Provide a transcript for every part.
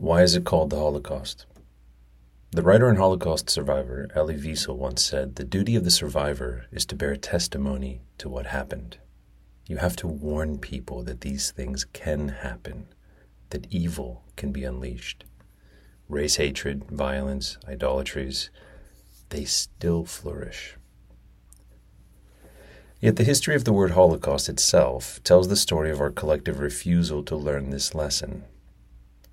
Why is it called the Holocaust? The writer and Holocaust survivor Elie Wiesel once said the duty of the survivor is to bear testimony to what happened. You have to warn people that these things can happen, that evil can be unleashed. Race hatred, violence, idolatries, they still flourish. Yet the history of the word Holocaust itself tells the story of our collective refusal to learn this lesson.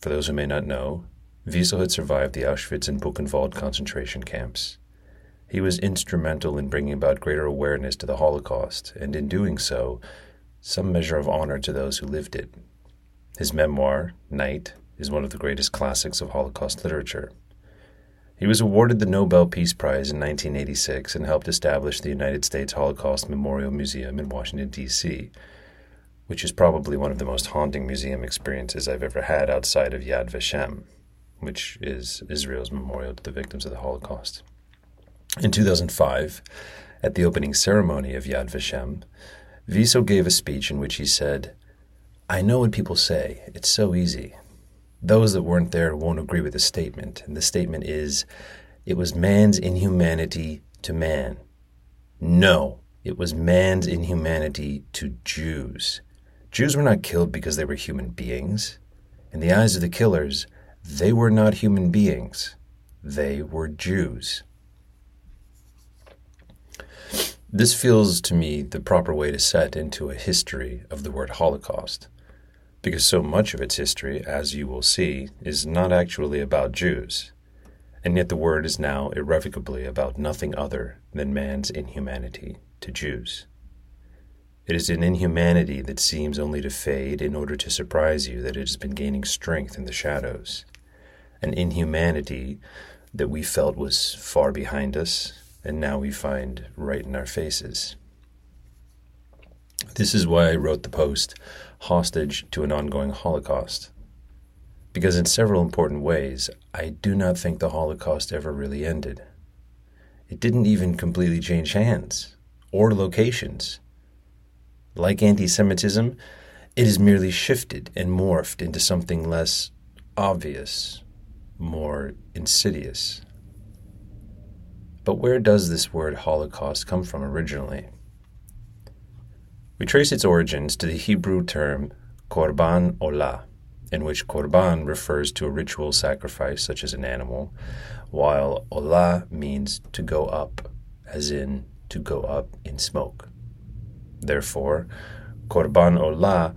For those who may not know, Wiesel had survived the Auschwitz and Buchenwald concentration camps. He was instrumental in bringing about greater awareness to the Holocaust, and in doing so, some measure of honor to those who lived it. His memoir, Night, is one of the greatest classics of Holocaust literature. He was awarded the Nobel Peace Prize in 1986 and helped establish the United States Holocaust Memorial Museum in Washington, D.C., which is probably one of the most haunting museum experiences I've ever had outside of Yad Vashem which is Israel's memorial to the victims of the Holocaust. In 2005, at the opening ceremony of Yad Vashem, Wiesel gave a speech in which he said, I know what people say. It's so easy. Those that weren't there won't agree with the statement, and the statement is, it was man's inhumanity to man. No, it was man's inhumanity to Jews. Jews were not killed because they were human beings. In the eyes of the killers, they were not human beings, they were Jews. This feels to me the proper way to set into a history of the word Holocaust, because so much of its history, as you will see, is not actually about Jews, and yet the word is now irrevocably about nothing other than man's inhumanity to Jews. It is an inhumanity that seems only to fade in order to surprise you that it has been gaining strength in the shadows an inhumanity that we felt was far behind us and now we find right in our faces. This is why I wrote the post, Hostage to an Ongoing Holocaust. Because in several important ways, I do not think the Holocaust ever really ended. It didn't even completely change hands or locations. Like anti Semitism, it is merely shifted and morphed into something less obvious more insidious. But where does this word Holocaust come from originally? We trace its origins to the Hebrew term korban olah, in which korban refers to a ritual sacrifice such as an animal, while olah means to go up, as in to go up in smoke. Therefore, korban olah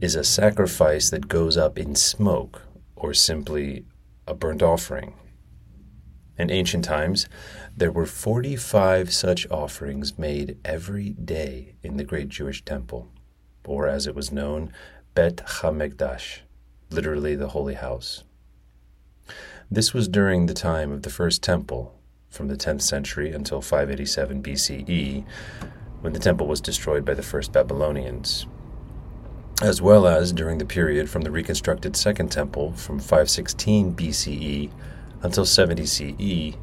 is a sacrifice that goes up in smoke, or simply a burnt offering. In ancient times, there were 45 such offerings made every day in the great Jewish temple, or as it was known, Bet HaMikdash, literally the holy house. This was during the time of the first temple, from the 10th century until 587 BCE, when the temple was destroyed by the first Babylonians as well as during the period from the reconstructed Second Temple from 516 BCE until 70 CE,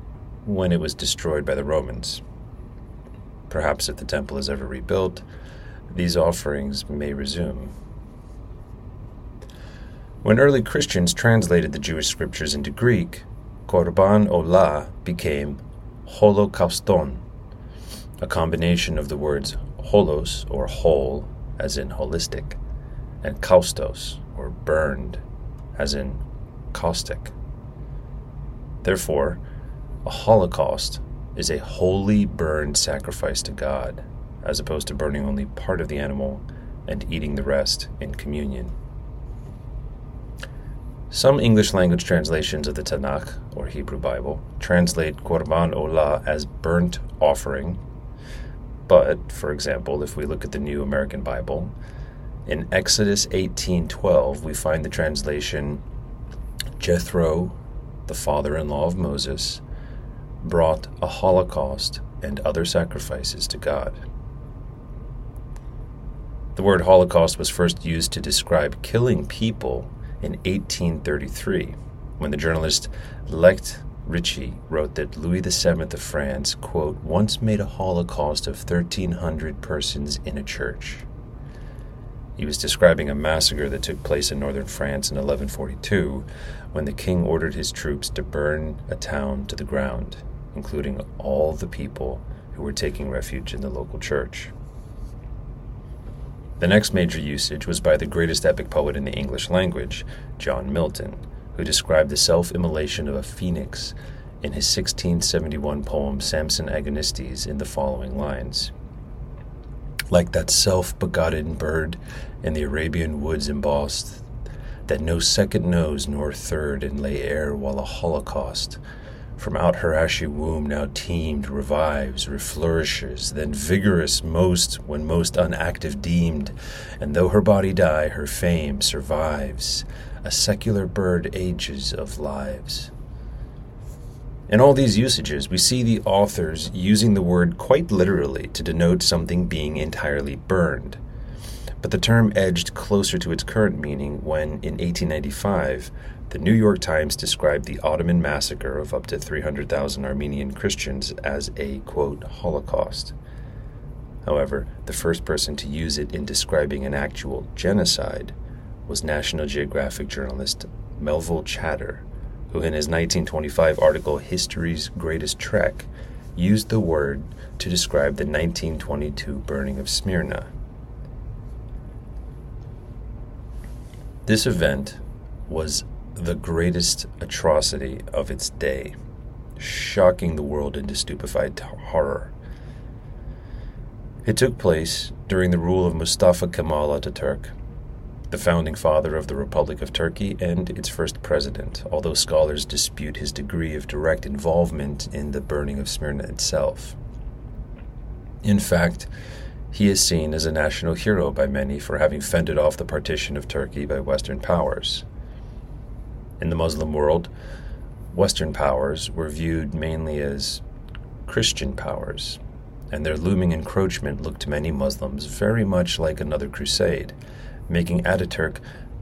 when it was destroyed by the Romans. Perhaps if the temple is ever rebuilt, these offerings may resume. When early Christians translated the Jewish scriptures into Greek, Korban Olah became Holocauston, a combination of the words holos or whole, as in holistic, and kaustos, or burned, as in caustic. Therefore, a holocaust is a wholly burned sacrifice to God, as opposed to burning only part of the animal and eating the rest in communion. Some English language translations of the Tanakh, or Hebrew Bible, translate Korban Olah as burnt offering. But, for example, if we look at the New American Bible, in Exodus 18:12, we find the translation Jethro, the father-in-law of Moses, brought a holocaust and other sacrifices to God. The word holocaust was first used to describe killing people in 1833 when the journalist Leitch Ritchie wrote that Louis VII of France, quote, once made a holocaust of 1,300 persons in a church. He was describing a massacre that took place in northern France in 1142 when the king ordered his troops to burn a town to the ground, including all the people who were taking refuge in the local church. The next major usage was by the greatest epic poet in the English language, John Milton, who described the self immolation of a phoenix in his 1671 poem Samson Agonistes in the following lines. Like that self begotten bird in the Arabian woods embossed, that no second knows nor third and lay air while a holocaust from out her ashy womb now teemed, revives, reflourishes, then vigorous most when most unactive deemed, and though her body die, her fame survives, a secular bird ages of lives. In all these usages, we see the authors using the word quite literally to denote something being entirely burned. But the term edged closer to its current meaning when, in 1895, the New York Times described the Ottoman massacre of up to 300,000 Armenian Christians as a, quote, Holocaust. However, the first person to use it in describing an actual genocide was National Geographic journalist Melville Chater, who in his 1925 article History's Greatest Trek used the word to describe the 1922 burning of Smyrna. This event was the greatest atrocity of its day, shocking the world into stupefied horror. It took place during the rule of Mustafa Kemal Ataturk, the founding father of the Republic of Turkey and its first president, although scholars dispute his degree of direct involvement in the burning of Smyrna itself. In fact, he is seen as a national hero by many for having fended off the partition of Turkey by Western powers. In the Muslim world, Western powers were viewed mainly as Christian powers, and their looming encroachment looked to many Muslims very much like another crusade, making Ataturk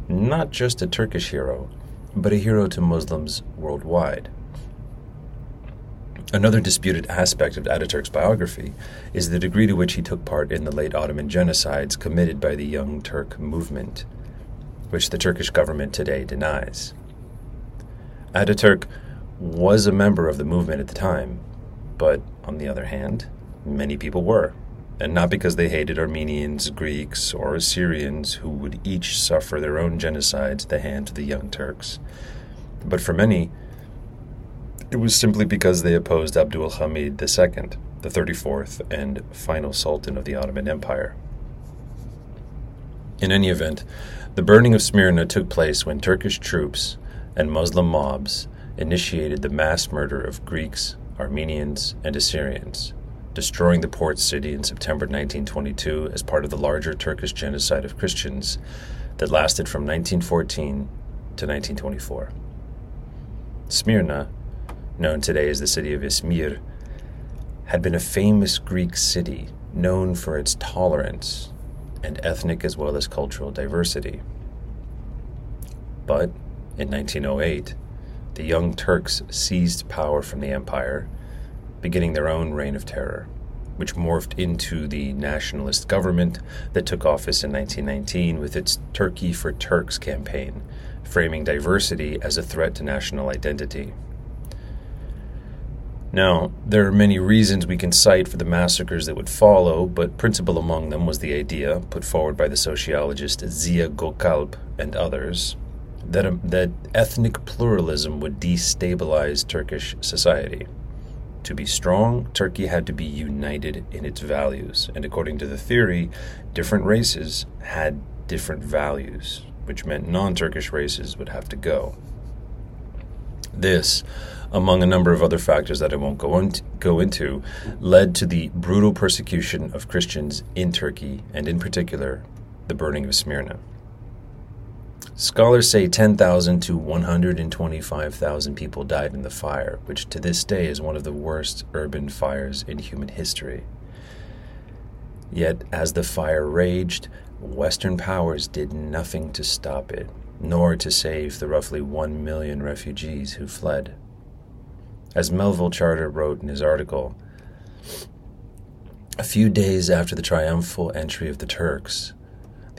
not just a Turkish hero, but a hero to Muslims worldwide. Another disputed aspect of Ataturk's biography is the degree to which he took part in the late Ottoman genocides committed by the Young Turk movement, which the Turkish government today denies. Ataturk was a member of the movement at the time, but on the other hand, many people were, and not because they hated Armenians, Greeks, or Assyrians who would each suffer their own genocides at the hands of the Young Turks, but for many, it was simply because they opposed Abdul Hamid II, the 34th and final Sultan of the Ottoman Empire. In any event, the burning of Smyrna took place when Turkish troops and Muslim mobs initiated the mass murder of Greeks, Armenians, and Assyrians, destroying the port city in September 1922 as part of the larger Turkish genocide of Christians that lasted from 1914 to 1924. Smyrna, known today as the city of Izmir, had been a famous Greek city known for its tolerance and ethnic as well as cultural diversity. But in 1908, the Young Turks seized power from the empire, beginning their own reign of terror, which morphed into the nationalist government that took office in 1919 with its Turkey for Turks campaign, framing diversity as a threat to national identity. Now, there are many reasons we can cite for the massacres that would follow, but principal among them was the idea, put forward by the sociologist Ziya Gökalp and others, that, a, that ethnic pluralism would destabilize Turkish society. To be strong, Turkey had to be united in its values, and according to the theory, different races had different values, which meant non Turkish races would have to go. This, among a number of other factors that I won't go, go into, led to the brutal persecution of Christians in Turkey, and in particular, the burning of Smyrna. Scholars say 10,000 to 125,000 people died in the fire, which to this day is one of the worst urban fires in human history. Yet, as the fire raged, Western powers did nothing to stop it, nor to save the roughly 1 million refugees who fled. As Melville Chater wrote in his article, a few days after the triumphal entry of the Turks,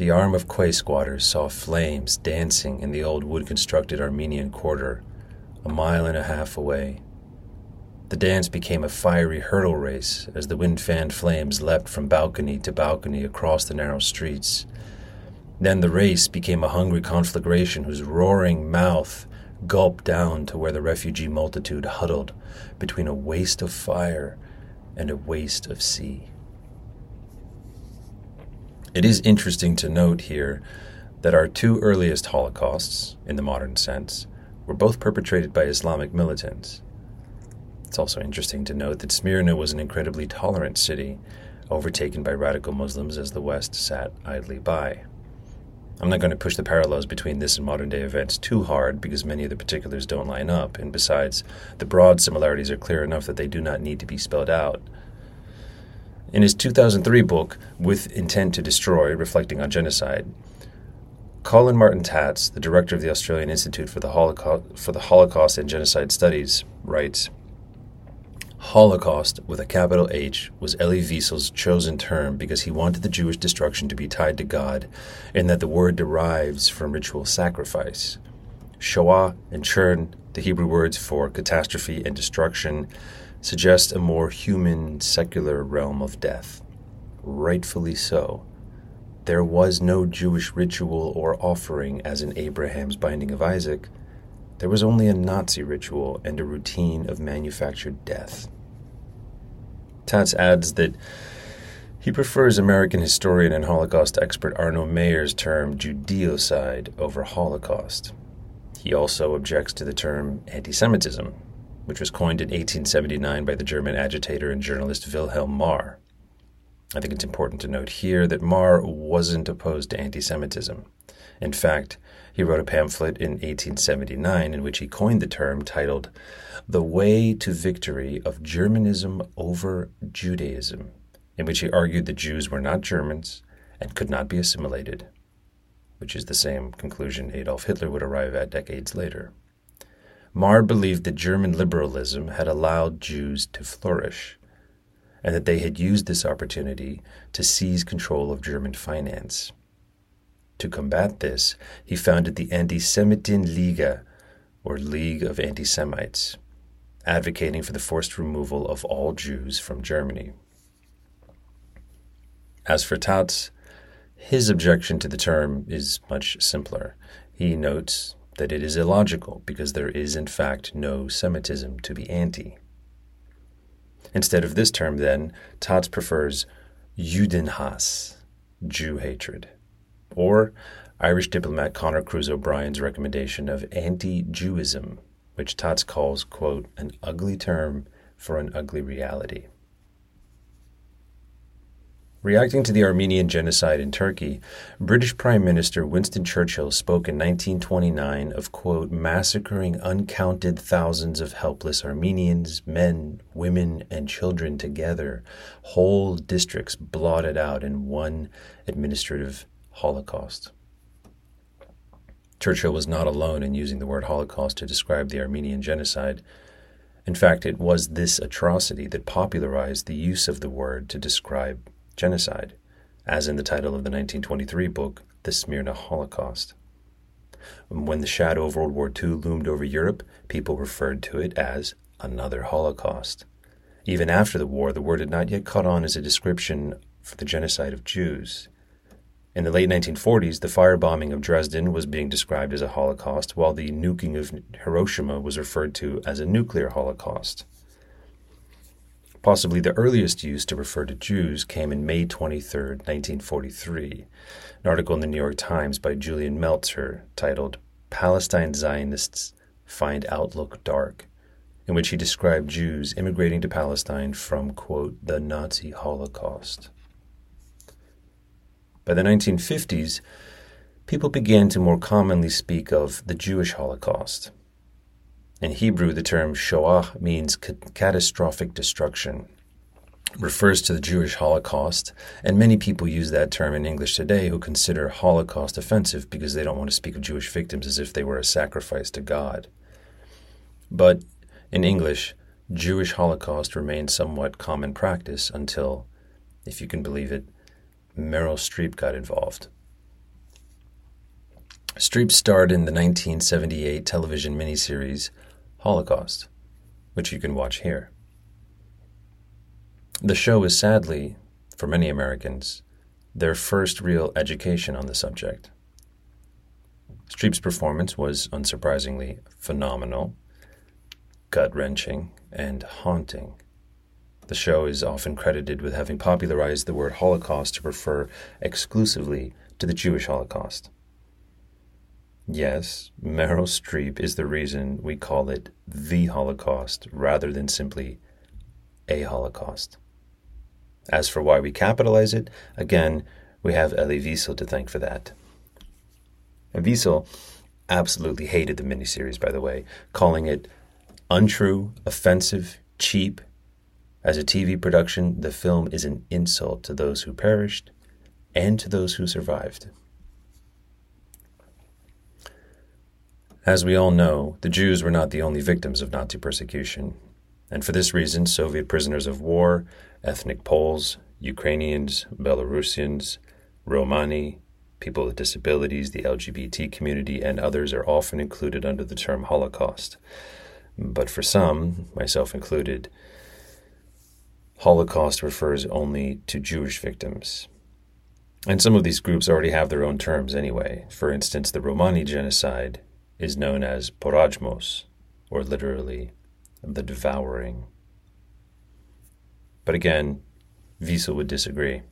the arm of quay squatters saw flames dancing in the old wood constructed Armenian quarter, a mile and a half away. The dance became a fiery hurdle race as the wind fanned flames leapt from balcony to balcony across the narrow streets. Then the race became a hungry conflagration whose roaring mouth gulped down to where the refugee multitude huddled between a waste of fire and a waste of sea. It is interesting to note here that our two earliest Holocausts, in the modern sense, were both perpetrated by Islamic militants. It's also interesting to note that Smyrna was an incredibly tolerant city, overtaken by radical Muslims as the West sat idly by. I'm not going to push the parallels between this and modern day events too hard because many of the particulars don't line up, and besides, the broad similarities are clear enough that they do not need to be spelled out. In his 2003 book, With Intent to Destroy Reflecting on Genocide, Colin Martin Tatz, the director of the Australian Institute for the Holocaust, for the Holocaust and Genocide Studies, writes Holocaust with a capital H was Elie Wiesel's chosen term because he wanted the Jewish destruction to be tied to God and that the word derives from ritual sacrifice. Shoah and churn, the Hebrew words for catastrophe and destruction, suggest a more human, secular realm of death. Rightfully so. There was no Jewish ritual or offering as in Abraham's binding of Isaac there was only a Nazi ritual and a routine of manufactured death. Tatz adds that he prefers American historian and Holocaust expert Arno Mayer's term Judeocide over Holocaust. He also objects to the term anti Semitism, which was coined in 1879 by the German agitator and journalist Wilhelm Marr. I think it's important to note here that Marr wasn't opposed to anti Semitism. In fact, he wrote a pamphlet in 1879 in which he coined the term titled The Way to Victory of Germanism over Judaism, in which he argued the Jews were not Germans and could not be assimilated, which is the same conclusion Adolf Hitler would arrive at decades later. Marr believed that German liberalism had allowed Jews to flourish, and that they had used this opportunity to seize control of German finance. To combat this, he founded the Antisemitenliga, or League of Anti Semites, advocating for the forced removal of all Jews from Germany. As for Tatz, his objection to the term is much simpler. He notes that it is illogical because there is, in fact, no Semitism to be anti. Instead of this term, then, Tatz prefers Judenhass, Jew hatred or Irish diplomat Conor Cruise O'Brien's recommendation of anti Jewism, which Tatz calls, quote, an ugly term for an ugly reality. Reacting to the Armenian genocide in Turkey, British Prime Minister Winston Churchill spoke in 1929 of, quote, massacring uncounted thousands of helpless Armenians, men, women, and children together, whole districts blotted out in one administrative Holocaust. Churchill was not alone in using the word Holocaust to describe the Armenian genocide. In fact, it was this atrocity that popularized the use of the word to describe genocide, as in the title of the 1923 book, The Smyrna Holocaust. When the shadow of World War II loomed over Europe, people referred to it as another Holocaust. Even after the war, the word had not yet caught on as a description for the genocide of Jews. In the late 1940s, the firebombing of Dresden was being described as a Holocaust, while the nuking of Hiroshima was referred to as a nuclear Holocaust. Possibly the earliest use to refer to Jews came in May 23, 1943, an article in the New York Times by Julian Meltzer titled Palestine Zionists Find Outlook Dark, in which he described Jews immigrating to Palestine from, quote, the Nazi Holocaust. By the 1950s, people began to more commonly speak of the Jewish Holocaust. In Hebrew, the term Shoah means catastrophic destruction, refers to the Jewish Holocaust, and many people use that term in English today who consider Holocaust offensive because they don't want to speak of Jewish victims as if they were a sacrifice to God. But in English, Jewish Holocaust remained somewhat common practice until, if you can believe it, Meryl Streep got involved. Streep starred in the 1978 television miniseries Holocaust, which you can watch here. The show is sadly, for many Americans, their first real education on the subject. Streep's performance was unsurprisingly phenomenal, gut wrenching, and haunting. The show is often credited with having popularized the word Holocaust to refer exclusively to the Jewish Holocaust. Yes, Meryl Streep is the reason we call it the Holocaust rather than simply a Holocaust. As for why we capitalize it, again, we have Elie Wiesel to thank for that. Wiesel absolutely hated the miniseries, by the way, calling it untrue, offensive, cheap. As a TV production, the film is an insult to those who perished and to those who survived. As we all know, the Jews were not the only victims of Nazi persecution, and for this reason, Soviet prisoners of war, ethnic Poles, Ukrainians, Belarusians, Romani, people with disabilities, the LGBT community, and others are often included under the term Holocaust. But for some, myself included, Holocaust refers only to Jewish victims. And some of these groups already have their own terms anyway. For instance, the Romani genocide is known as Porajmos, or literally, the devouring. But again, Wiesel would disagree.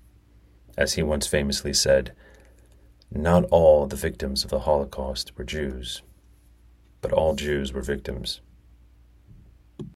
As he once famously said, not all the victims of the Holocaust were Jews, but all Jews were victims.